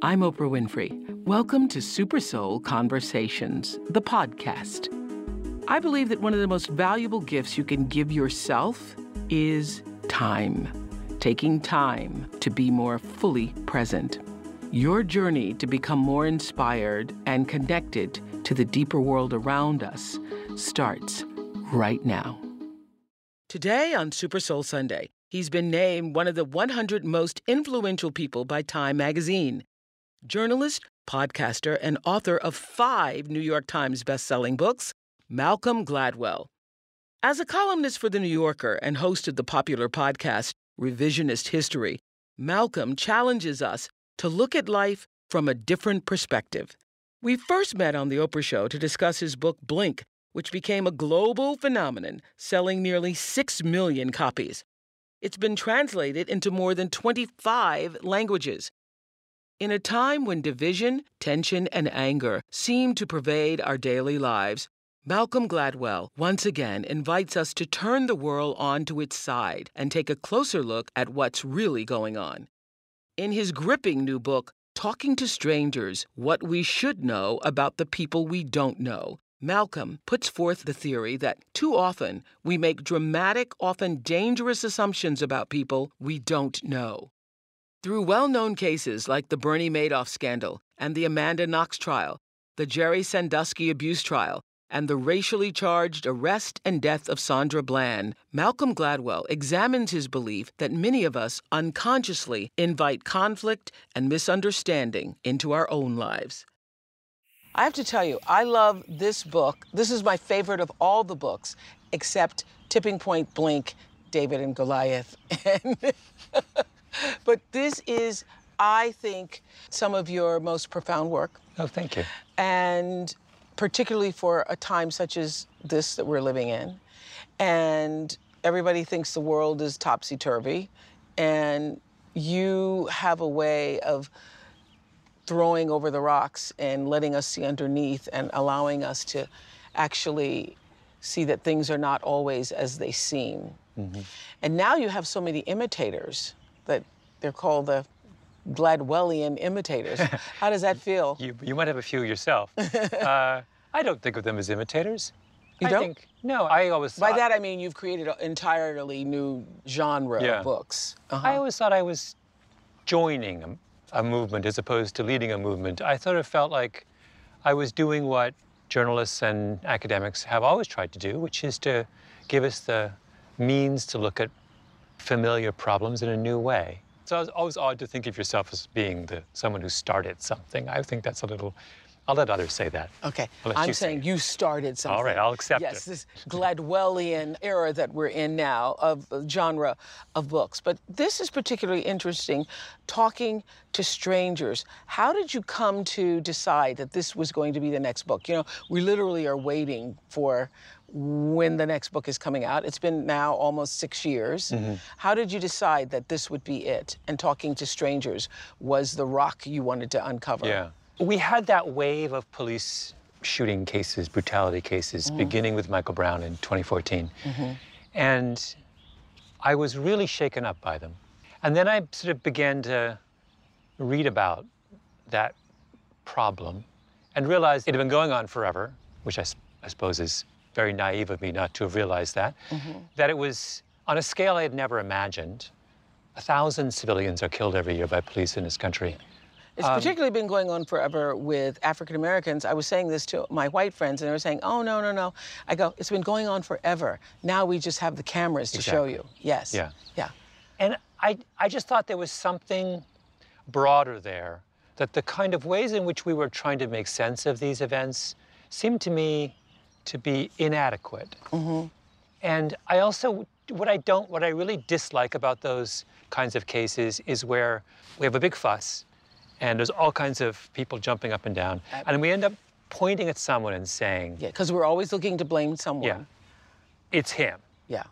I'm Oprah Winfrey. Welcome to Super Soul Conversations, the podcast. I believe that one of the most valuable gifts you can give yourself is time. Taking time to be more fully present. Your journey to become more inspired and connected to the deeper world around us starts right now. Today on Super Soul Sunday, he's been named one of the 100 most influential people by Time magazine journalist, podcaster, and author of five New York Times bestselling books, Malcolm Gladwell. As a columnist for The New Yorker and host of the popular podcast Revisionist History, Malcolm challenges us to look at life from a different perspective. We first met on The Oprah Show to discuss his book Blink, which became a global phenomenon, selling nearly 6 million copies. It's been translated into more than 25 languages. In a time when division, tension, and anger seem to pervade our daily lives, Malcolm Gladwell once again invites us to turn the world onto its side and take a closer look at what's really going on. In his gripping new book, Talking to Strangers What We Should Know About the People We Don't Know, Malcolm puts forth the theory that too often we make dramatic, often dangerous assumptions about people we don't know. Through well known cases like the Bernie Madoff scandal and the Amanda Knox trial, the Jerry Sandusky abuse trial, and the racially charged arrest and death of Sandra Bland, Malcolm Gladwell examines his belief that many of us unconsciously invite conflict and misunderstanding into our own lives. I have to tell you, I love this book. This is my favorite of all the books, except Tipping Point Blink, David and Goliath. but this is, I think, some of your most profound work. Oh, thank you. And particularly for a time such as this that we're living in. And everybody thinks the world is topsy turvy. And you have a way of throwing over the rocks and letting us see underneath and allowing us to actually see that things are not always as they seem. Mm-hmm. And now you have so many imitators that they're called the Gladwellian imitators. How does that feel? you, you might have a few yourself. uh, I don't think of them as imitators. You I don't? Think, no, I always thought... By that I mean you've created an entirely new genre Yeah. of books. Uh-huh. I always thought I was joining a, a movement as opposed to leading a movement. I sort of felt like I was doing what journalists and academics have always tried to do, which is to give us the means to look at familiar problems in a new way. So it's always odd to think of yourself as being the someone who started something. I think that's a little. I'll let others say that. Okay, I'm you saying it. you started something. All right, I'll accept yes, it. this Gladwellian era that we're in now of uh, genre of books. But this is particularly interesting, talking to strangers. How did you come to decide that this was going to be the next book? You know, we literally are waiting for when the next book is coming out. It's been now almost six years. Mm-hmm. How did you decide that this would be it? And talking to strangers was the rock you wanted to uncover? Yeah. We had that wave of police shooting cases, brutality cases, beginning with Michael Brown in 2014. And I was really shaken up by them. And then I sort of began to read about that problem and realized it had been going on forever, which I suppose is very naive of me not to have realized that, mm-hmm. that it was on a scale I had never imagined. A thousand civilians are killed every year by police in this country. It's um, particularly been going on forever with African Americans. I was saying this to my white friends, and they were saying, "Oh no, no, no." I go, "It's been going on forever. Now we just have the cameras to show you." Yes. Yeah. Yeah. And I, I just thought there was something broader there, that the kind of ways in which we were trying to make sense of these events seemed to me to be inadequate. Mm-hmm. And I also, what I don't, what I really dislike about those kinds of cases is where we have a big fuss and there's all kinds of people jumping up and down. And we end up pointing at someone and saying, Yeah. Because we're always looking to blame someone. yeah, it's him Yeah.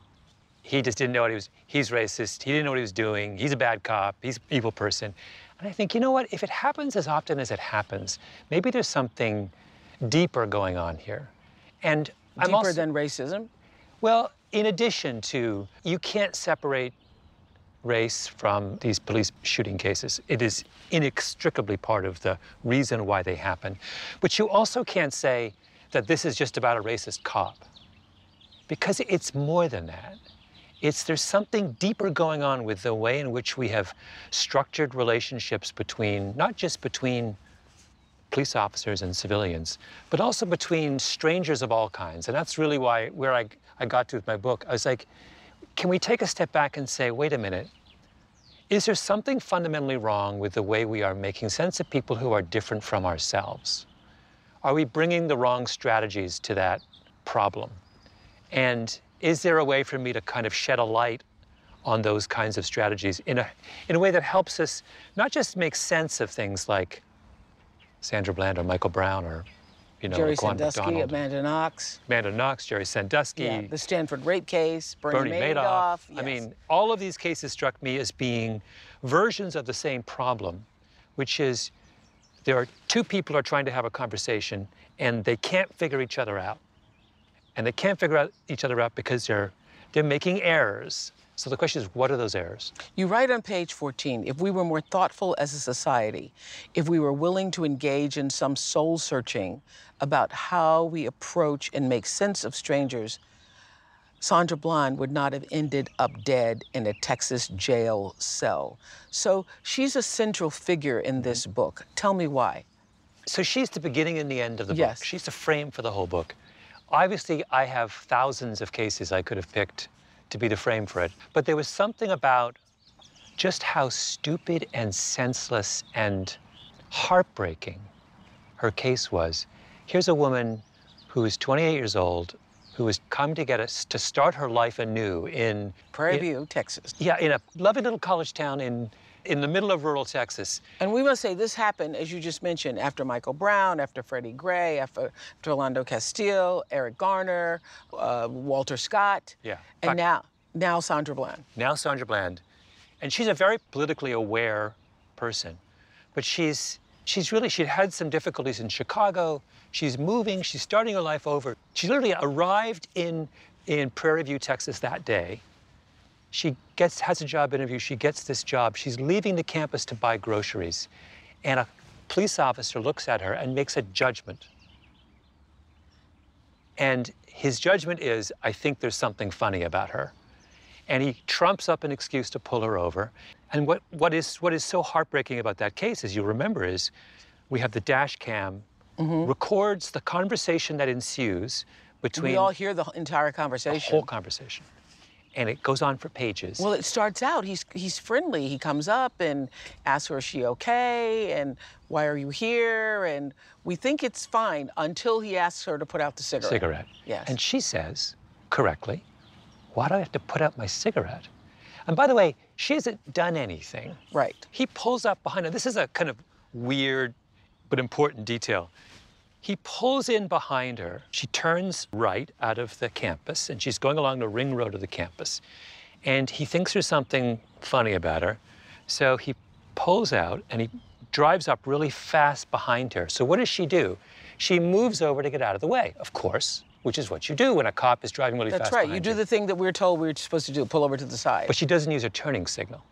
he just didn't know what he was he's racist he didn't know what he was doing he's a bad cop he's an evil person and i think you know what if it happens as often as it happens maybe there's something deeper going on here and i'm Deeper also than racism. well in addition to you can't separate race from these police shooting cases it is inextricably part of the reason why they happen but you also can't say that this is just about a racist cop because it's more than that. It's there's something deeper going on with the way in which we have structured relationships between not just between police officers and civilians, but also between strangers of all kinds. And that's really why where I, I got to with my book. I was like, can we take a step back and say, wait a minute, is there something fundamentally wrong with the way we are making sense of people who are different from ourselves? Are we bringing the wrong strategies to that problem? And is there a way for me to kind of shed a light on those kinds of strategies in a, in a way that helps us not just make sense of things like Sandra Bland or Michael Brown or, you know, Jerry Laquan Sandusky, McDonald, Amanda Knox. Amanda Knox, Jerry Sandusky, Yeah. The Stanford rape case. Bernie, Bernie Madoff. I yes. mean, all of these cases struck me as being versions of the same problem, which is there are two people are trying to have a conversation and they can't figure each other out. And they can't figure out each other out because they're they're making errors. So the question is, what are those errors? You write on page 14 if we were more thoughtful as a society, if we were willing to engage in some soul searching about how we approach and make sense of strangers, Sandra Bland would not have ended up dead in a Texas jail cell. So she's a central figure in this mm-hmm. book. Tell me why. So she's the beginning and the end of the Yes. book. She's the frame for the whole book. Obviously, I have thousands of cases I could have picked to be the frame for it, but there was something about just how stupid and senseless and heartbreaking her case was. Here's a woman who is 28 years old, who has come to get us to start her life anew in Prairie in- View, Texas. Yeah, in a lovely little college town in in the middle of rural Texas. And we must say this happened, as you just mentioned, after Michael Brown, after Freddie Gray, after, after Philando Castile, Eric Garner, uh, Walter Scott. Yeah. And Fact- now, now Sandra Bland. now Sandra Bland, and she's a very politically aware person, but she's she's really she had some difficulties in Chicago. She's moving. She's starting her life over. She literally arrived in in Prairie View, Texas that day. She gets has a job interview. She gets this job. She's leaving the campus to buy groceries, and a police officer looks at her and makes a judgment. And his judgment is, I think there's something funny about her and he trumps up an excuse to pull her over. And what, what, is, what is so heartbreaking about that case, as you remember, is we have the dash cam mm-hmm. records the conversation that ensues between We all hear the entire conversation. the whole conversation. And it goes on for pages. Well, it starts out, he's, he's friendly. He comes up and asks her, is she okay? And why are you here? And we think it's fine until he asks her to put out the cigarette. cigarette. Yes. And she says, correctly, why do I have to put out my cigarette? And by the way, she hasn't done anything. Right. He pulls up behind her. This is a kind of weird but important detail. He pulls in behind her. She turns right out of the campus and she's going along the ring road of the campus. And he thinks there's something funny about her. So he pulls out and he drives up really fast behind her. So what does she do? She moves over to get out of the way, of course, which is what you do when a cop is driving really That's fast. That's right. You do the thing that we're told we're supposed to do pull over to the side. but she doesn't use her turning signal.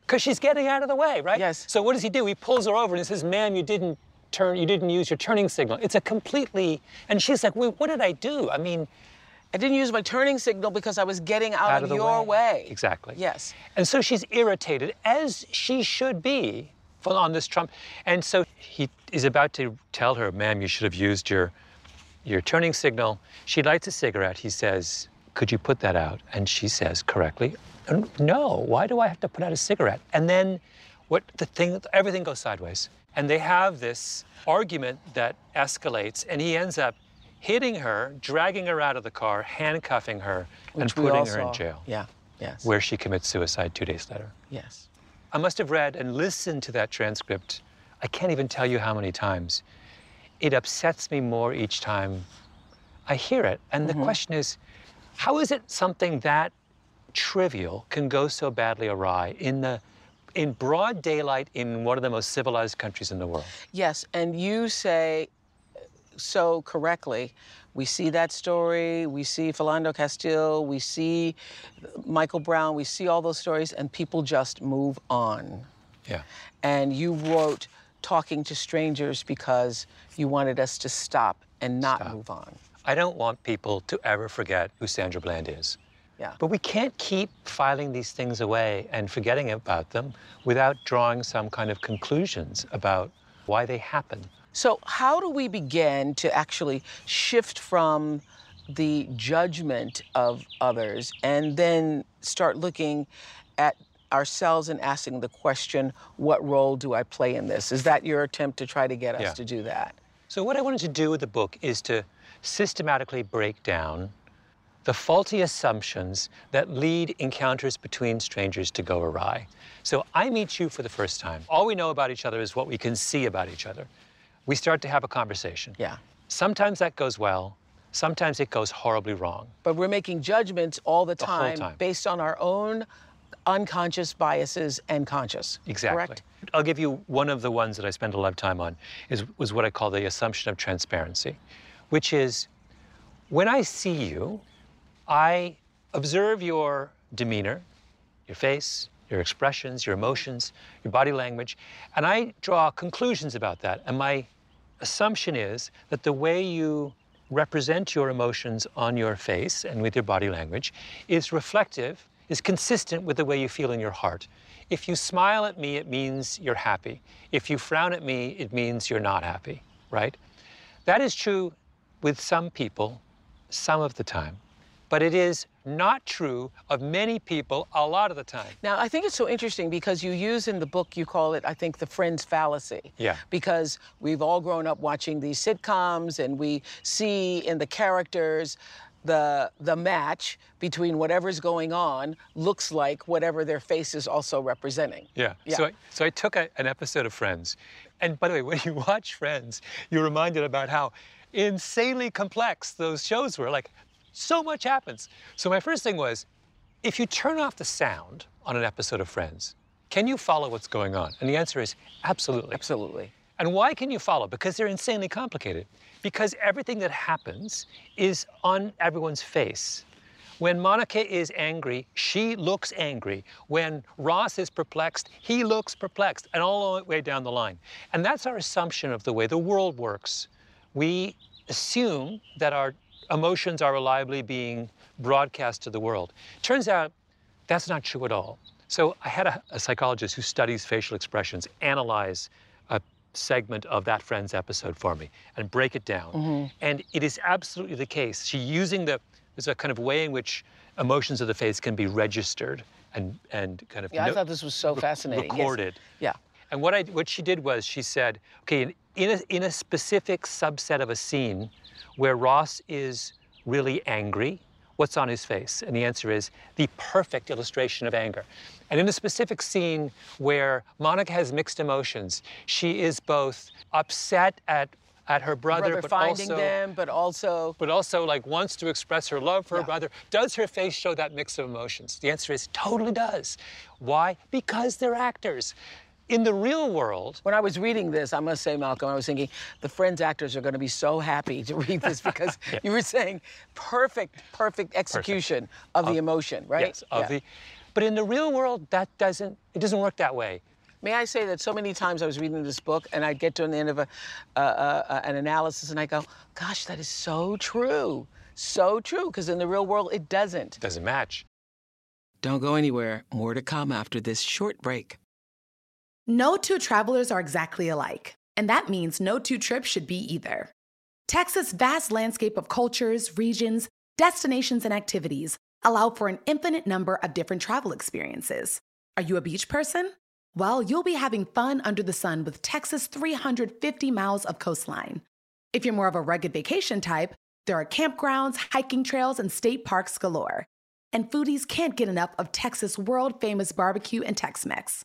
Because she's getting out of the way, right? Yes. So what does he do? He pulls her over and he says, ma'am, you didn't turn, you didn't use your turning signal. It's a completely, and she's like, Wait, what did I do? I mean, I didn't use my turning signal because I was getting out, out of, of your way. Exactly. Yes. And so she's irritated, as she should be, on this Trump. And so he is about to tell her, ma'am, you should have used your, your turning signal. She lights a cigarette. He says, could you put that out? And she says correctly, no, why do I have to put out a cigarette? And then what the thing, everything goes sideways. And they have this argument that escalates, and he ends up hitting her, dragging her out of the car, handcuffing her, Which and putting her in jail, Yeah. Yes. where she commits suicide two days later. Yes. I must have read and listened to that transcript. I can't even tell you how many times. It upsets me more each time I hear it. And the mm-hmm. question is, how is it something that trivial can go so badly awry in the in broad daylight in one of the most civilized countries in the world? Yes, and you say so correctly. We see that story, we see Philando Castile, we see Michael Brown, we see all those stories, and people just move on. Yeah. And you wrote Talking to Strangers because you wanted us to stop and not Stop. move on. I don't want people to ever forget who Sandra Bland is. Yeah. But we can't keep filing these things away and forgetting about them without drawing some kind of conclusions about why they happen. So, how do we begin to actually shift from the judgment of others and then start looking at ourselves and asking the question, what role do I play in this? Is that your attempt to try to get us Yeah. to do that? So, what I wanted to do with the book is to systematically break down the faulty assumptions that lead encounters between strangers to go awry. So, I meet you for the first time. All we know about each other is what we can see about each other. We start to have a conversation. Yeah. Sometimes that goes well, sometimes it goes horribly wrong. But we're making judgments all the, whole time, time. based on our own unconscious biases and conscious. Exactly. Correct? I'll give you one of the ones that I spend a lot of time on is was what I call the assumption of transparency, which is when I see you, I observe your demeanor, your face, your expressions, your emotions, your body language, and I draw conclusions about that. And my assumption is that the way you represent your emotions on your face and with your body language is reflective, is consistent with the way you feel in your heart. If you smile at me, it means you're happy. If you frown at me, it means you're not happy, right? That is true with some people some of the time, but it is not true of many people a lot of the time. Now, I think it's so interesting because you use in the book, you call it, I think, the friend's fallacy. Yeah. Because we've all grown up watching these sitcoms and we see in the characters the the match between whatever's going on looks like whatever their face is also representing. Yeah. Yeah. So, I, so I took a, an episode of Friends, and by the way, when you watch Friends, you're reminded about how insanely complex those shows were. Like, so much happens. So my first thing was, if you turn off the sound on an episode of Friends, can you follow what's going on? And the answer is absolutely. Absolutely. And why can you follow? Because they're insanely complicated. Because everything that happens is on everyone's face. When Monica is angry, she looks angry. When Ross is perplexed, he looks perplexed, and all the way down the line. And that's our assumption of the way the world works. We assume that our emotions are reliably being broadcast to the world. Turns out that's not true at all. So I had a, a psychologist who studies facial expressions analyze a segment of that Friends episode for me and break it down. Mm-hmm. And it is absolutely the case. She using the there's a kind of way in which emotions of the face can be registered and and kind of Yeah, I thought this was so fascinating. Yes. Yeah. And what I what she did was she said, okay, in, a in a specific subset of a scene where Ross is really angry, what's on his face? And the answer is the perfect illustration of anger. And in a specific scene where Monica has mixed emotions, she is both upset at at her brother, Brother but finding also them, but also but also like wants to express her love for Yeah. her brother. Does her face show that mix of emotions? The answer is totally does. Why? Because they're actors. In the real world, When I was reading this, I must say, Malcolm, I was thinking the Friends actors are going to be so happy to read this because you were saying perfect, perfect execution of the emotion, right? yes, of Yeah. the but in the real world, that doesn't it doesn't work that way. May I say that so many times I was reading this book and I'd get to the end of a, uh, uh, an analysis and I go, gosh, that is so true. So true, because in the real world, it doesn't. Doesn't match. Don't go anywhere. More to come after this short break. No two travelers are exactly alike, and that means no two trips should be either. Texas' vast landscape of cultures, regions, destinations, and activities allow for an infinite number of different travel experiences. Are you a beach person? Well, you'll be having fun under the sun with Texas' 350 miles of coastline. If you're more of a rugged vacation type, there are campgrounds, hiking trails, and state parks galore. And foodies can't get enough of Texas' world famous barbecue and Tex Mex.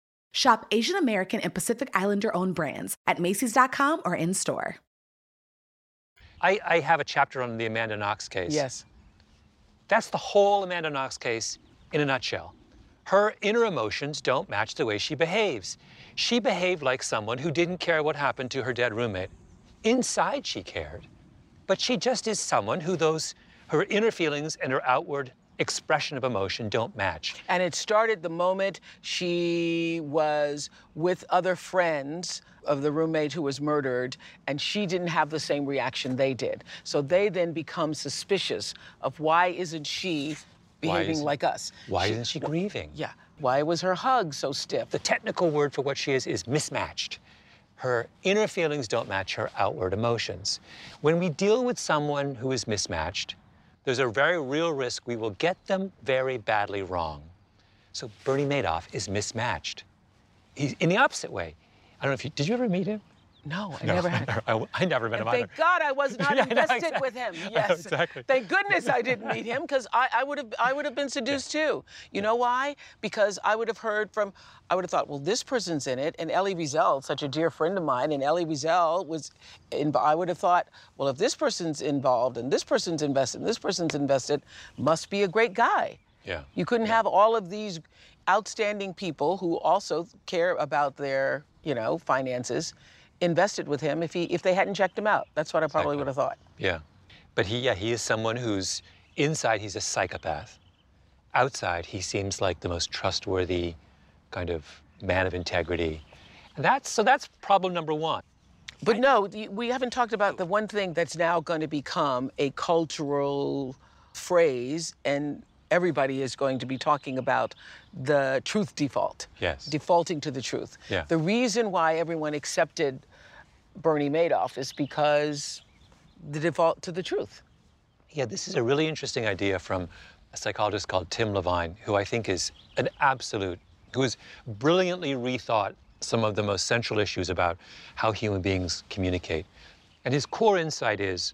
Shop Asian American and Pacific Islander owned brands at Macy's.com or in store. I, I have a chapter on the Amanda Knox case. Yes. That's the whole Amanda Knox case in a nutshell. Her inner emotions don't match the way she behaves. She behaved like someone who didn't care what happened to her dead roommate. Inside, she cared. But she just is someone who those, her inner feelings and her outward expression of emotion don't match. And it started the moment she was with other friends of the roommate who was murdered, and she didn't have the same reaction they did. So they then become suspicious of why isn't she behaving isn't- like us? Why She- isn't she grieving? Yeah. Why was her hug so stiff? The technical word for what she is is mismatched. Her inner feelings don't match her outward emotions. When we deal with someone who is mismatched, there's a very real risk we will get them very badly wrong. So Bernie Madoff is mismatched. He's in the opposite way. I don't know if you did you ever meet him? No, I No, never had. I, I never met And him either. thank God I was not Yeah, I invested exactly. with him. I Yes, exactly. Thank goodness I didn't meet him because I, I would have I would have been seduced too. You know why? Because I would have heard from I would have thought, well, this person's in it, and Elie Wiesel, such a dear friend of mine, and Elie Wiesel was. In, I would have thought, well, if this person's involved and this person's invested and this person's invested, must be a great guy. Yeah. You couldn't have all of these outstanding people who also care about their, you know, finances invested with him if he if they hadn't checked him out. That's what I probably Exactly. would have thought. Yeah. But he, yeah, he is someone who's inside, he's a psychopath. Outside, he seems like the most trustworthy kind of man of integrity. And that's, so that's problem number one. But no, we haven't talked about the one thing that's now going to become a cultural phrase, and everybody is going to be talking about the truth default. Yes. Defaulting to the truth. Yeah. The reason why everyone accepted Bernie Madoff is because the default to the truth. Yeah, this is a really interesting idea from a psychologist called Tim Levine, who I think is an absolute, who has brilliantly rethought some of the most central issues about how human beings communicate. And his core insight is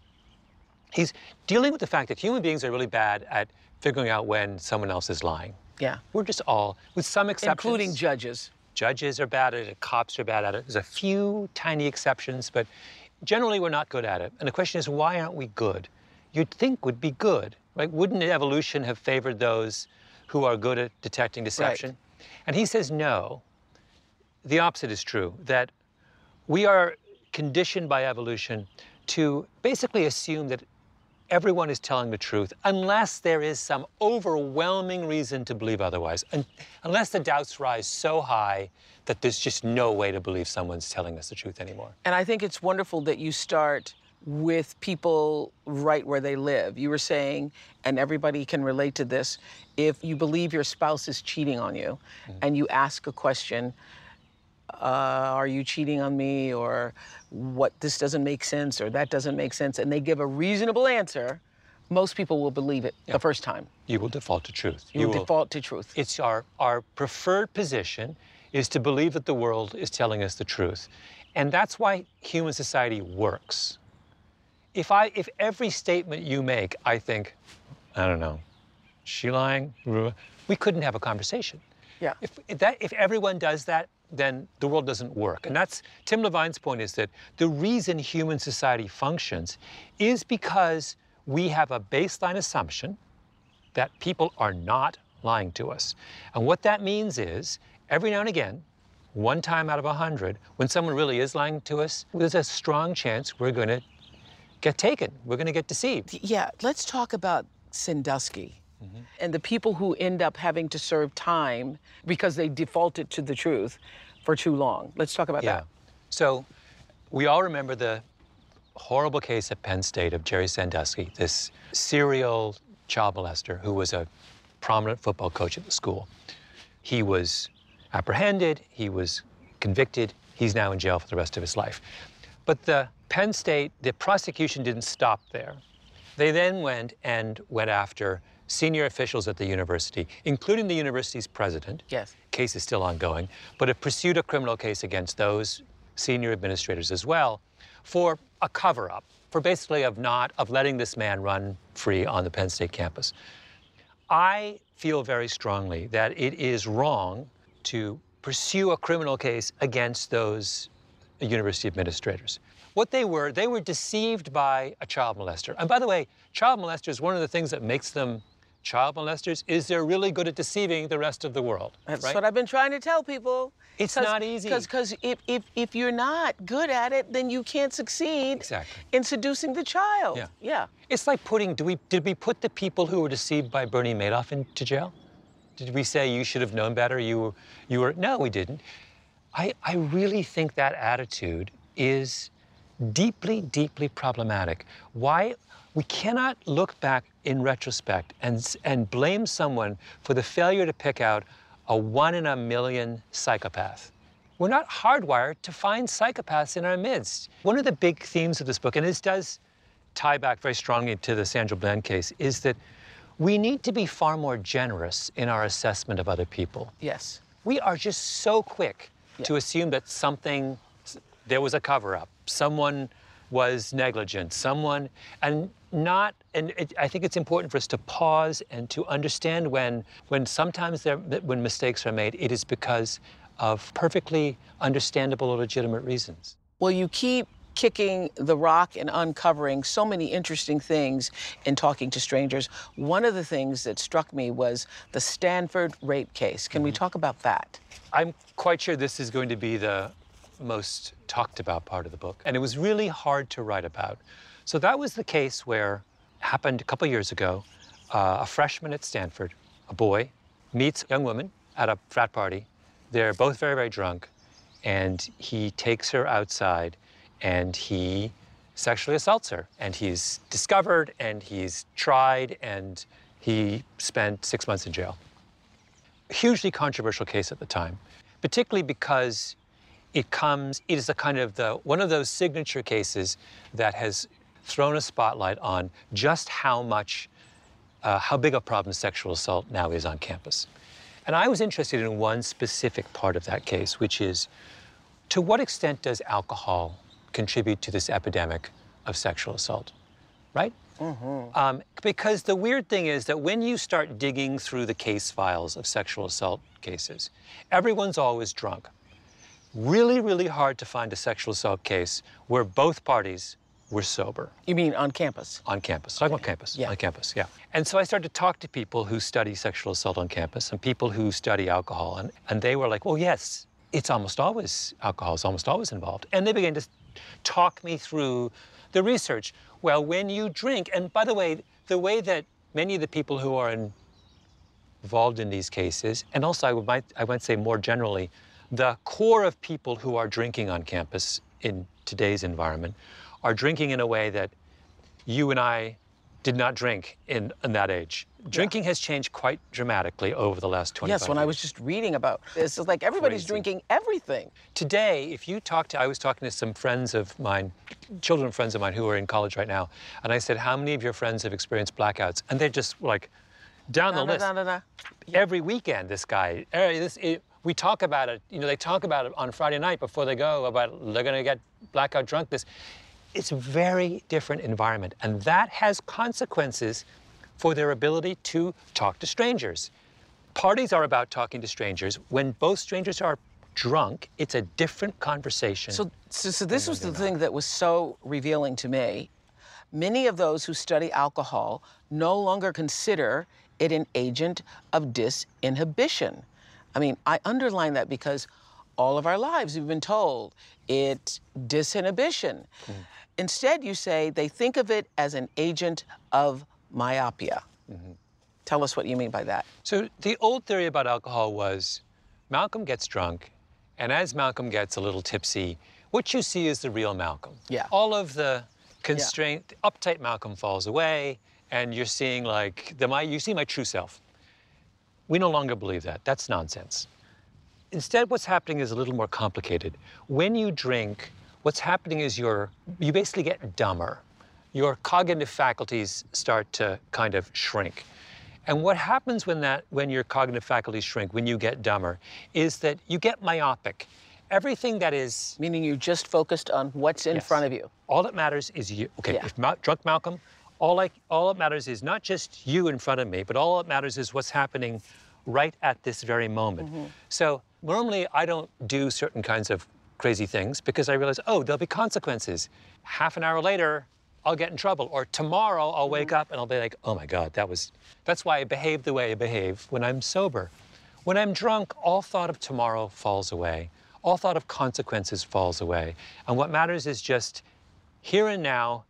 he's dealing with the fact that human beings are really bad at figuring out when someone else is lying. Yeah. We're just all, with some exceptions. Including judges. Judges are bad at it, cops are bad at it. There's a few tiny exceptions, but generally we're not good at it. And the question is, why aren't we good? You'd think would be good, right? Wouldn't evolution have favored those who are good at detecting deception? And he says no. The opposite is true, that we are conditioned by evolution to basically assume that everyone is telling the truth unless there is some overwhelming reason to believe otherwise. And unless the doubts rise so high that there's just no way to believe someone's telling us the truth anymore. And I think it's wonderful that you start with people right where they live. You were saying, and everybody can relate to this, if you believe your spouse is cheating on you and you ask a question, uh, are you cheating on me? Or what, this doesn't make sense, or that doesn't make sense, and they give a reasonable answer, most people will believe it the first time. You will default to truth. You, will- default to truth. It's our, our preferred position is to believe that the world is telling us the truth. And that's why human society works. If, I, if every statement you make, I think, I don't know, she lying? We couldn't have a conversation. Yeah. If, if, that, if everyone does that, then the world doesn't work. And that's Tim Levine's point is that the reason human society functions is because we have a baseline assumption that people are not lying to us. And what that means is every now and again, one time out of a hundred, when someone really is lying to us, there's a strong chance we're going to get taken. We're going to get deceived. Yeah, let's talk about Sandusky. Mm-hmm. And the people who end up having to serve time because they defaulted to the truth for too long. Let's talk about yeah. that. So we all remember the horrible case at Penn State of Jerry Sandusky, this serial child molester who was a prominent football coach at the school. He was apprehended, he was convicted, he's now in jail for the rest of his life. But the Penn State, the prosecution didn't stop there. They then went and went after senior officials at the university, including the university's president. Yes. Case is still ongoing, but it pursued a criminal case against those senior administrators as well for a cover-up, for basically of not of letting this man run free on the Penn State campus. I feel very strongly that it is wrong to pursue a criminal case against those university administrators. What they were, they were deceived by a child molester. And by the way, child molester is one of the things that makes them child molesters is they're really good at deceiving the rest of the world. That's right? what I've been trying to tell people. It's not easy. Because if, if, if you're not good at it, then you can't succeed exactly. in seducing the child. Yeah. yeah. It's like putting, do we, did we put the people who were deceived by Bernie Madoff into jail? Did we say you should have known better? You were, you were, no, we didn't. I, I really think that attitude is deeply, deeply problematic. Why, we cannot look back in retrospect and, and blame someone for the failure to pick out a one in a million psychopath. We're not hardwired to find psychopaths in our midst. One of the big themes of this book, and this does tie back very strongly to the Sandra Bland case, is that we need to be far more generous in our assessment of other people. Yes. We are just so quick yeah. to assume that something, there was a cover up, someone was negligent, someone, and not, and it, I think it's important for us to pause and to understand when, when sometimes there, when mistakes are made, it is because of perfectly understandable or legitimate reasons. Well, you keep kicking the rock and uncovering so many interesting things in talking to strangers. One of the things that struck me was the Stanford rape case. Can mm-hmm. we talk about that? I'm quite sure this is going to be the most talked about part of the book. And it was really hard to write about. So that was the case where happened a couple years ago. Uh, a freshman at Stanford, a boy, meets a young woman at a frat party. They're both very, very drunk. And he takes her outside and he sexually assaults her. And he's discovered and he's tried and he spent six months in jail. Hugely controversial case at the time, particularly because it comes, it is a kind of the, one of those signature cases that has thrown a spotlight on just how much, uh, how big a problem sexual assault now is on campus. And I was interested in one specific part of that case, which is to what extent does alcohol contribute to this epidemic of sexual assault, right? Mm-hmm. Um, because the weird thing is that when you start digging through the case files of sexual assault cases, everyone's always drunk really, really hard to find a sexual assault case where both parties were sober. You mean on campus? On campus. Talking about campus. Yeah. On campus, yeah. And so I started to talk to people who study sexual assault on campus and people who study alcohol. And, and they were like, well, yes, it's almost always alcohol is almost always involved. And they began to talk me through the research. Well, when you drink, and by the way, the way that many of the people who are in, involved in these cases, and also I might I might say more generally, the core of people who are drinking on campus in today's environment are drinking in a way that you and I did not drink in, in that age. Drinking yeah. has changed quite dramatically over the last 25 Yes, when years. I was just reading about this, it's like everybody's Crazy. drinking everything. Today, if you talk to, I was talking to some friends of mine, children friends of mine who are in college right now, and I said, how many of your friends have experienced blackouts? And they're just like, down the list. Da, da, Every weekend, this guy, er, this, it, we talk about it, you know, they talk about it on Friday night before they go about they're going to get blackout drunk. This, it's a very different environment, and that has consequences for their ability to talk to strangers. Parties are about talking to strangers. When both strangers are drunk, it's a different conversation. So, so, so this was the thing that was so revealing to me. Many of those who study alcohol no longer consider it an agent of disinhibition. I mean, I underline that because all of our lives we've been told it's disinhibition. Mm. Instead, you say they think of it as an agent of myopia. Mm-hmm. Tell us what you mean by that. So, the old theory about alcohol was Malcolm gets drunk, and as Malcolm gets a little tipsy, what you see is the real Malcolm. Yeah. All of the constraint, yeah. uptight Malcolm falls away, and you're seeing like the my you see my true self. We no longer believe that. That's nonsense. Instead, what's happening is a little more complicated. When you drink, what's happening is you're you basically get dumber. Your cognitive faculties start to kind of shrink. And what happens when that when your cognitive faculties shrink, when you get dumber, is that you get myopic. Everything that is meaning you just focused on what's in yes. front of you. All that matters is you. Okay, yeah. if Ma- drunk Malcolm all, I, all that matters is not just you in front of me, but all that matters is what's happening right at this very moment. Mm-hmm. So normally I don't do certain kinds of crazy things because I realize, oh, there'll be consequences. Half an hour later, I'll get in trouble. Or tomorrow I'll wake mm-hmm. up and I'll be like, oh my God, that was, that's why I behave the way I behave when I'm sober. When I'm drunk, all thought of tomorrow falls away. All thought of consequences falls away. And what matters is just here and now,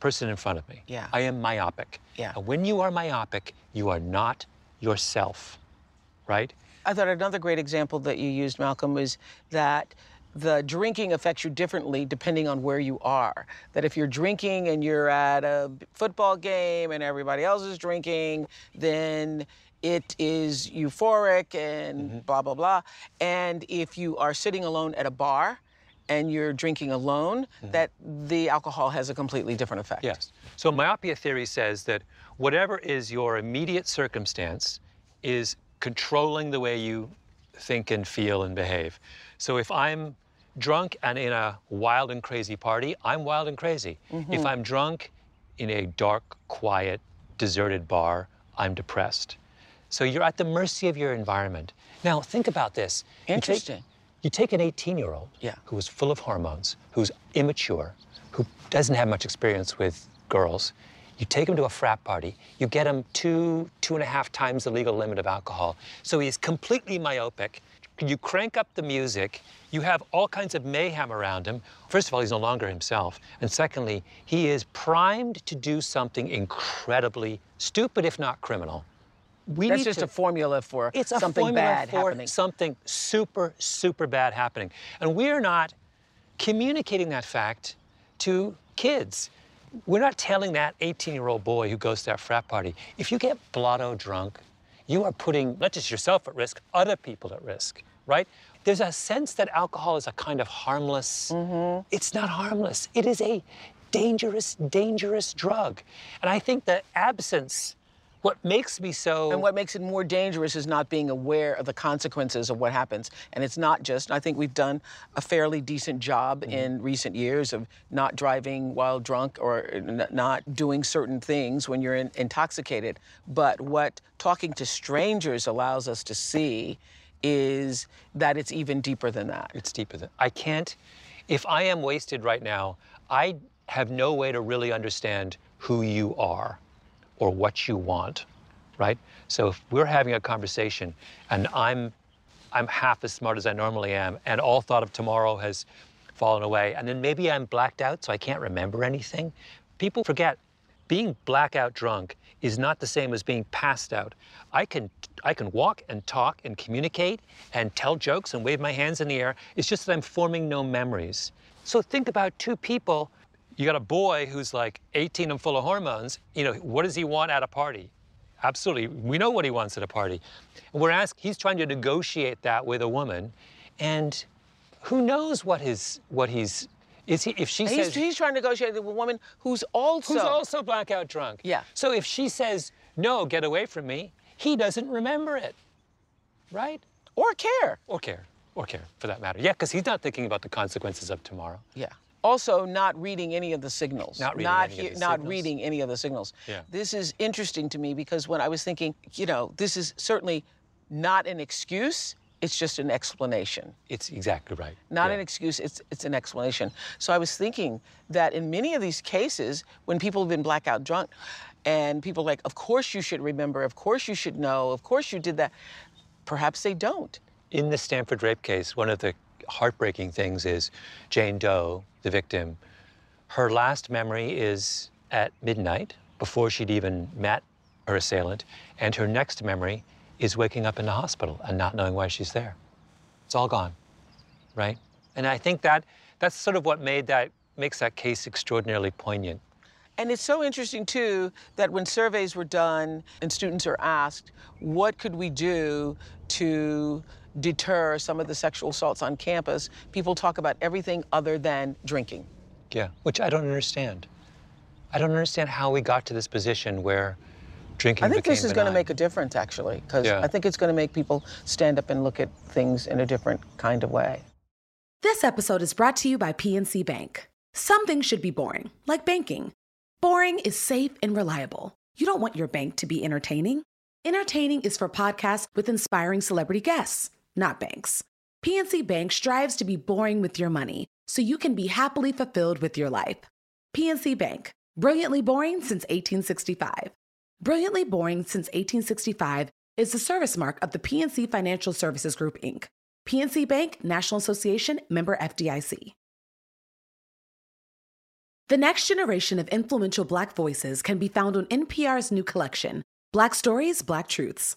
person in front of me. Yeah. I am myopic. Yeah. And when you are myopic, you are not yourself, right? I thought another great example that you used, Malcolm, was that the drinking affects you differently depending on where you are. That if you're drinking and you're at a football game and everybody else is drinking, then it is euphoric and mm-hmm. blah, blah, blah. And if you are sitting alone at a bar, and you're drinking alone, mm-hmm. that the alcohol has a completely different effect. Yes. So myopia theory says that whatever is your immediate circumstance is controlling the way you think and feel and behave. So if I'm drunk and in a wild and crazy party, I'm wild and crazy. Mm-hmm. If I'm drunk in a dark, quiet, deserted bar, I'm depressed. So you're at the mercy of your environment. Now think about this. Interesting. You take an 18 year old yeah. who is full of hormones, who's immature, who doesn't have much experience with girls. You take him to a frat party, you get him two, two and a half times the legal limit of alcohol. So he's completely myopic. You crank up the music, you have all kinds of mayhem around him. First of all, he's no longer himself. And secondly, he is primed to do something incredibly stupid, if not criminal we That's just to, a formula for it's something formula bad for happening. Something super, super bad happening. And we're not communicating that fact to kids. We're not telling that 18 year old boy who goes to that frat party, if you get blotto drunk, you are putting not just yourself at risk, other people at risk, right? There's a sense that alcohol is a kind of harmless. Mm-hmm. It's not harmless. It is a dangerous, dangerous drug. And I think the absence what makes me so. And what makes it more dangerous is not being aware of the consequences of what happens. And it's not just, I think we've done a fairly decent job mm-hmm. in recent years of not driving while drunk or n- not doing certain things when you're in, intoxicated. But what talking to strangers allows us to see is that it's even deeper than that. It's deeper than. I can't. If I am wasted right now, I have no way to really understand who you are or what you want, right? So if we're having a conversation and I'm I'm half as smart as I normally am, and all thought of tomorrow has fallen away, and then maybe I'm blacked out so I can't remember anything. People forget being blackout drunk is not the same as being passed out. I can I can walk and talk and communicate and tell jokes and wave my hands in the air. It's just that I'm forming no memories. So think about two people you got a boy who's like 18 and full of hormones. You know, what does he want at a party? Absolutely. We know what he wants at a party. We're asked, he's trying to negotiate that with a woman. And who knows what his, what he's, is he, if she he's, says. He's trying to negotiate with a woman who's also. Who's also blackout drunk. Yeah. So if she says, no, get away from me, he doesn't remember it. Right? Or care. Or care. Or care, for that matter. Yeah, because he's not thinking about the consequences of tomorrow. Yeah. Also, not reading any of the signals. Not reading not, any of the not signals. reading any of the signals. Yeah. This is interesting to me because when I was thinking, you know, this is certainly not an excuse. It's just an explanation. It's exactly right. Not Yeah. an excuse, it's, it's an explanation. So I was thinking that in many of these cases, when people have been blackout drunk, and people are like, of course you should remember, of course you should know, of course you did that, perhaps they don't. In the Stanford rape case, one of the heartbreaking things is Jane Doe, the victim, her last memory is at midnight, before she'd even met her assailant, and her next memory is waking up in the hospital and not knowing why she's there. It's all gone, right? And I think that that's sort of what made that makes that case extraordinarily poignant. And it's so interesting, too, that when surveys were done and students are asked, what could we do to deter some of the sexual assaults on campus, people talk about everything other than drinking. Yeah, which I don't understand. I don't understand how we got to this position where drinking I think this is going to make a difference, actually, because Yeah. I think it's going to make people stand up and look at things in a different kind of way. This episode is brought to you by PNC Bank. Some things should be boring, like banking. Boring is safe and reliable. You don't want your bank to be entertaining. Entertaining is for podcasts with inspiring celebrity guests, not banks. PNC Bank strives to be boring with your money so you can be happily fulfilled with your life. PNC Bank, brilliantly boring since 1865. Brilliantly boring since 1865 is the service mark of the PNC Financial Services Group, Inc. PNC Bank, National Association, member FDIC. The next generation of influential Black voices can be found on NPR's new collection, Black Stories, Black Truths.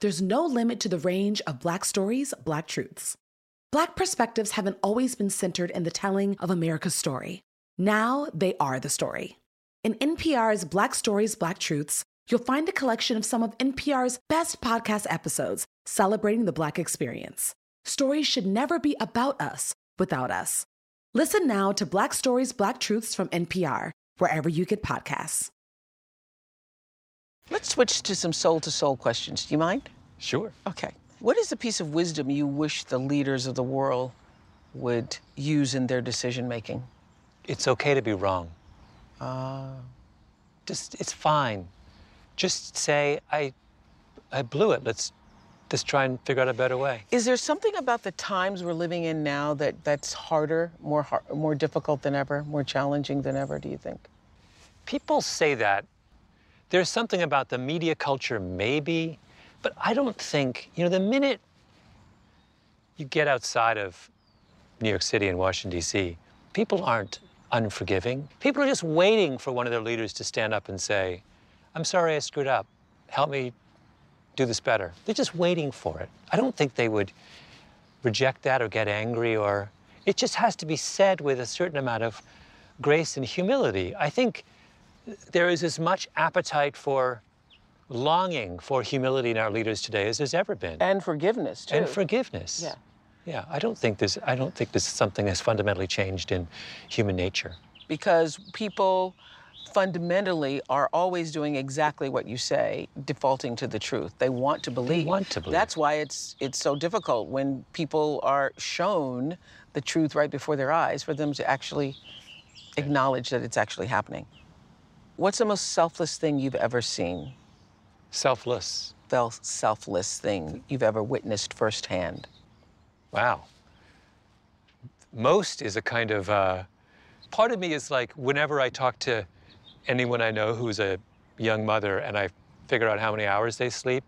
there's no limit to the range of Black stories, Black truths. Black perspectives haven't always been centered in the telling of America's story. Now they are the story. In NPR's Black Stories, Black Truths, you'll find a collection of some of NPR's best podcast episodes celebrating the Black experience. Stories should never be about us without us. Listen now to Black Stories, Black Truths from NPR, wherever you get podcasts. Let's switch to some soul to soul questions. Do you mind? Sure. Okay. What is a piece of wisdom you wish the leaders of the world would use in their decision making? It's okay to be wrong. Uh, Just it's fine. Just say I I blew it. Let's let's try and figure out a better way. is there something about the times we're living in now that that's harder, more har- more difficult than ever, more challenging than ever? Do you think? People say that. There's something about the media culture, maybe, but I don't think, you know, the minute you get outside of New York City and Washington, D.C., people aren't unforgiving. People are just waiting for one of their leaders to stand up and say, I'm sorry I screwed up. Help me do this better. They're just waiting for it. I don't think they would reject that or get angry or it just has to be said with a certain amount of grace and humility. I think there is as much appetite for longing for humility in our leaders today as there's ever been. And forgiveness too. And forgiveness. Yeah. Yeah, I don't think there's I don't think there's something that's fundamentally changed in human nature. because people fundamentally are always doing exactly what you say, defaulting to the truth. They want to believe. want to believe. That's why it's it's so difficult when people are shown the truth right before their eyes for them to actually acknowledge that it's actually happening. What's the most selfless thing you've ever seen? Selfless. The selfless thing you've ever witnessed firsthand? Wow. Most is a kind of, uh, part of me is like whenever I talk to anyone I know who's a young mother and I figure out how many hours they sleep,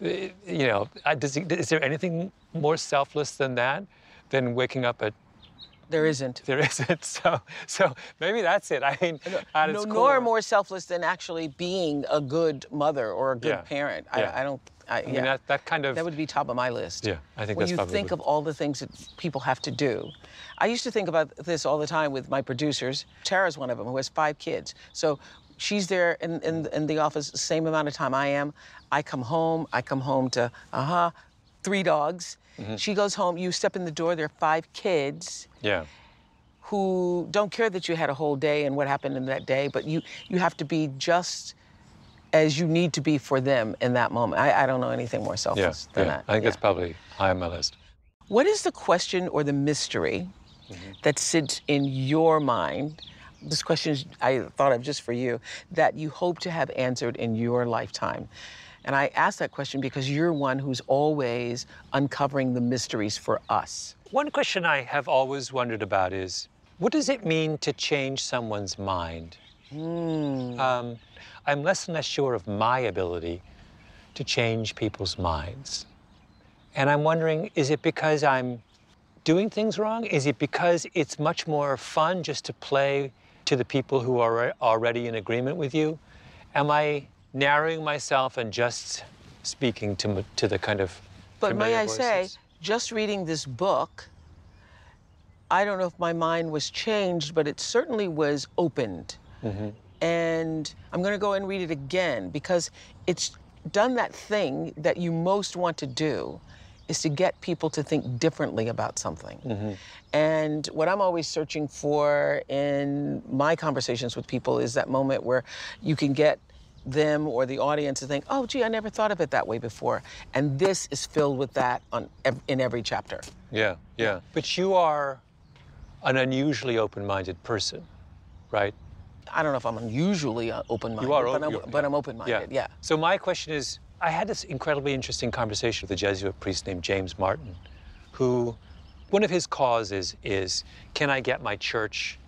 eh, you know, I, does, is there anything more selfless than that? Than waking up at There isn't. There isn't. So, so maybe that's it. I mean, no, its nor more selfless than actually being a good mother or a good Yeah. parent. Yeah. I, I don't. I, I mean, that, that kind of. That would be top of my list. Yeah, I think when you think of all the things that people have to do. I used to think about this all the time with my producers. Tara's one of them who has five kids. So she's there in, in, in the office the same amount of time I am. I come home. I come home to uh-huh, three dogs. Mm-hmm. She goes home. You step in the door. There are five kids yeah. who don't care that you had a whole day and what happened in that day, but you you have to be just as you need to be for them in that moment. I, I don't know anything more Yeah. selfless Yeah. than that. I think Yeah. that's probably high on my list. What is the question or the mystery that sits in your mind? This question is, I thought of just for you, that you hope to have answered in your lifetime. And I ask that question because you're one who's always uncovering the mysteries for us. One question I have always wondered about is what does it mean to change someone's mind? Um, I'm less and less sure of my ability to change people's minds. And I'm wondering is it because I'm doing things wrong? Is it because it's much more fun just to play to the people who are already in agreement with you? Am I narrowing myself and just speaking to, to the kind of. But may I say, just reading this book, I don't know if my mind was changed, but it certainly was opened. Mm-hmm. And I'm going to go and read it again because it's done that thing that you most want to do is to get people to think differently about something. Mm-hmm. And what I'm always searching for in my conversations with people is that moment where you can get them or the audience to think, "Oh, gee, I never thought of it that way before." And this is filled with that on ev- in every chapter. Yeah, yeah. But you are an unusually open-minded person, right? I don't know if I'm unusually uh, open-minded, You are. but, I'm, you- but I'm open-minded. Yeah. So my question is, I had this incredibly interesting conversation with a Jesuit priest named James Martin, who, one of his causes is, can I get my church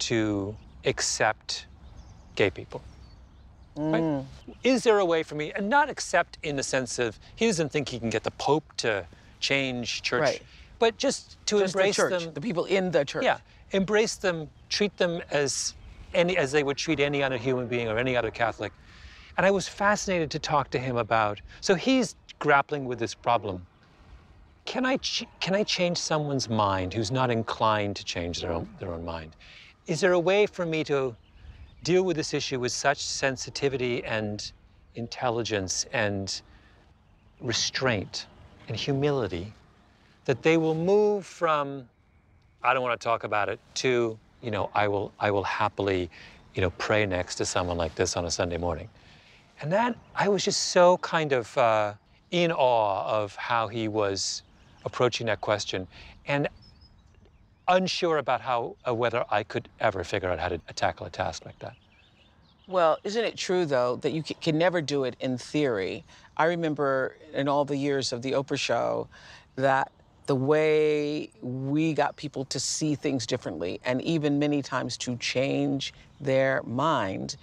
to accept gay people? Right? Mm. Is there a way for me, and not accept in the sense of he doesn't think he can get the Pope to change church, Right. but just to Just embrace the church, them. the people in the church. Yeah, embrace them, treat them as any as they would treat any other human being or any other Catholic. And I was fascinated to talk to him about. So he's grappling with this problem. Can I ch- can I change someone's mind who's not inclined to change their own their own mind? Is there a way for me to deal with this issue with such sensitivity and intelligence and restraint and humility that they will move from I don't want to talk about it to, you know, I will I will happily, you know, pray next to someone like this on a Sunday morning. And that I was just so kind of uh, in awe of how he was approaching that question and unsure about how uh, whether I could ever figure out how to tackle a task like that. Well, isn't it true though that you can never do it in theory? I remember in all the years of the Oprah show that the way we got people to see things differently and even many times to change their mind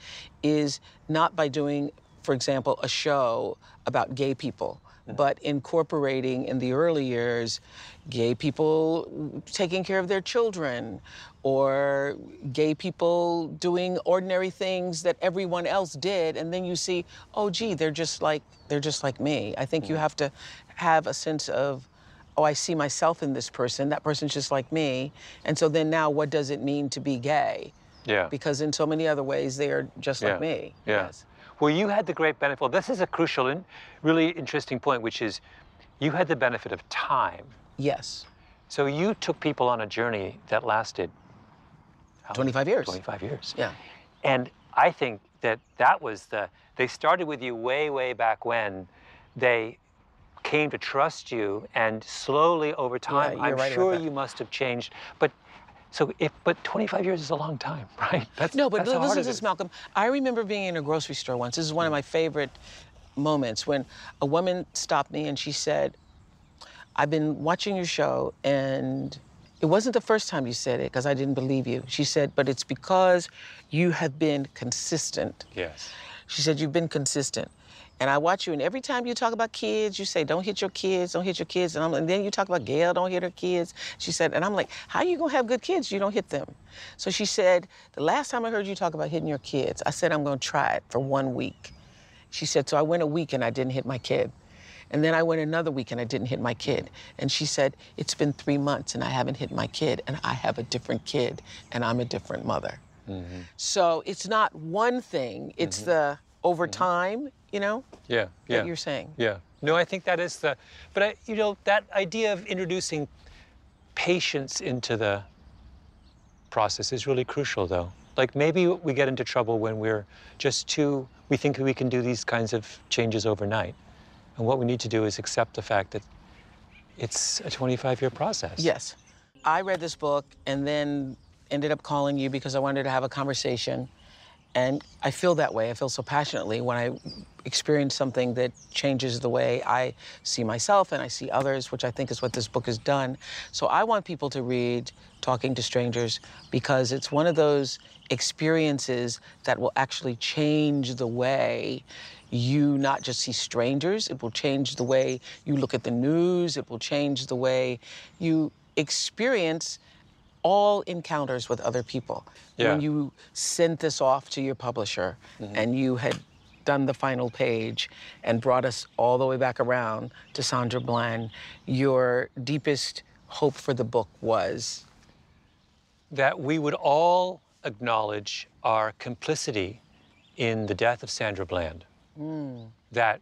is not by doing, for example, a show about gay people, but incorporating in the early years gay people taking care of their children or gay people doing ordinary things that everyone else did. And then you see oh gee they're just like they're just like me. I think you have to have a sense of oh i see myself in this person. That person's just like me. And so then now what does it mean to be gay? Yeah. because in so many other ways they are just like me. Yeah. yes Well, you had the great benefit. Well, this is a crucial and really interesting point, which is you had the benefit of time. yes So you took people on a journey that lasted how long? 25 years 25 years. yeah And I think that that was the, they started with you way, way back when. They came to trust you, and slowly over time, you're I'm right sure you must have changed. But so if, but 25 years is a long time, right? That's, No, but that's listen to this. Malcolm. I remember being in a grocery store once. This is one of my favorite moments when a woman stopped me and she said, I've been watching your show and it wasn't the first time you said it because I didn't believe you. She said, but it's because you have been consistent. Yes. She said, You've been consistent. And I watch you, and every time you talk about kids, you say, "Don't hit your kids, don't hit your kids," and, and then you talk about Gayle, don't hit her kids. She said, and I'm like, "How are you gonna have good kids? You don't hit them?" So she said, "The last time I heard you talk about hitting your kids, I said I'm gonna try it for one week." She said, "So I went a week and I didn't hit my kid." And then I went another week and I didn't hit my kid. And she said, It's been three months and I haven't hit my kid, and I have a different kid, and I'm a different mother. Mm-hmm. So it's not one thing, it's mm-hmm. the over mm-hmm. time, you know? Yeah, yeah. you're saying. Yeah. No, I think that is the, but I, you know, that idea of introducing patience into the process is really crucial, though. Like maybe we get into trouble when we're just too, we think we can do these kinds of changes overnight. And what we need to do is accept the fact that it's a 25 year process. Yes. I read this book and then ended up calling you because I wanted to have a conversation. And I feel that way. I feel so passionately when I experience something that changes the way I see myself and I see others, which I think is what this book has done. So I want people to read Talking to Strangers because it's one of those experiences that will actually change the way you not just see strangers, it will change the way you look at the news, it will change the way you experience all encounters with other people. Yeah. When you sent this off to your publisher mm-hmm. and you had done the final page and brought us all the way back around to Sandra Bland, your deepest hope for the book was? That we would all acknowledge our complicity in the death of Sandra Bland. Mm. That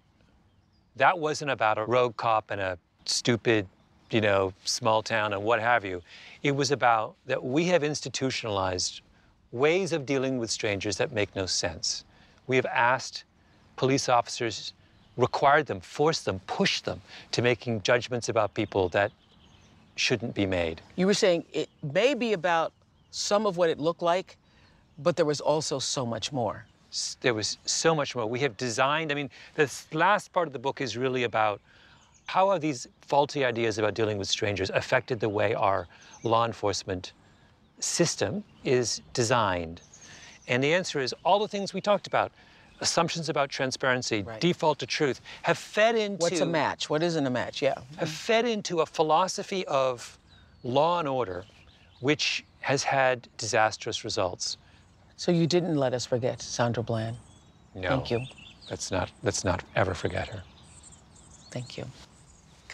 that wasn't about a rogue cop and a stupid, you know, small town and what have you. It was about that we have institutionalized ways of dealing with strangers that make no sense. We have asked police officers, required them, forced them, pushed them to making judgments about people that shouldn't be made. You were saying it may be about some of what it looked like, but there was also so much more there was so much more. We have designed, I mean, this last part of the book is really about how have these faulty ideas about dealing with strangers affected the way our law enforcement system is designed? And the answer is all the things we talked about assumptions about transparency, right. default to truth, have fed into. What's a match? What isn't a match? Yeah. Have fed into a philosophy of law and order, which has had disastrous results. So you didn't let us forget Sandra Bland. No. Thank you. Let's not let's not ever forget her. Thank you.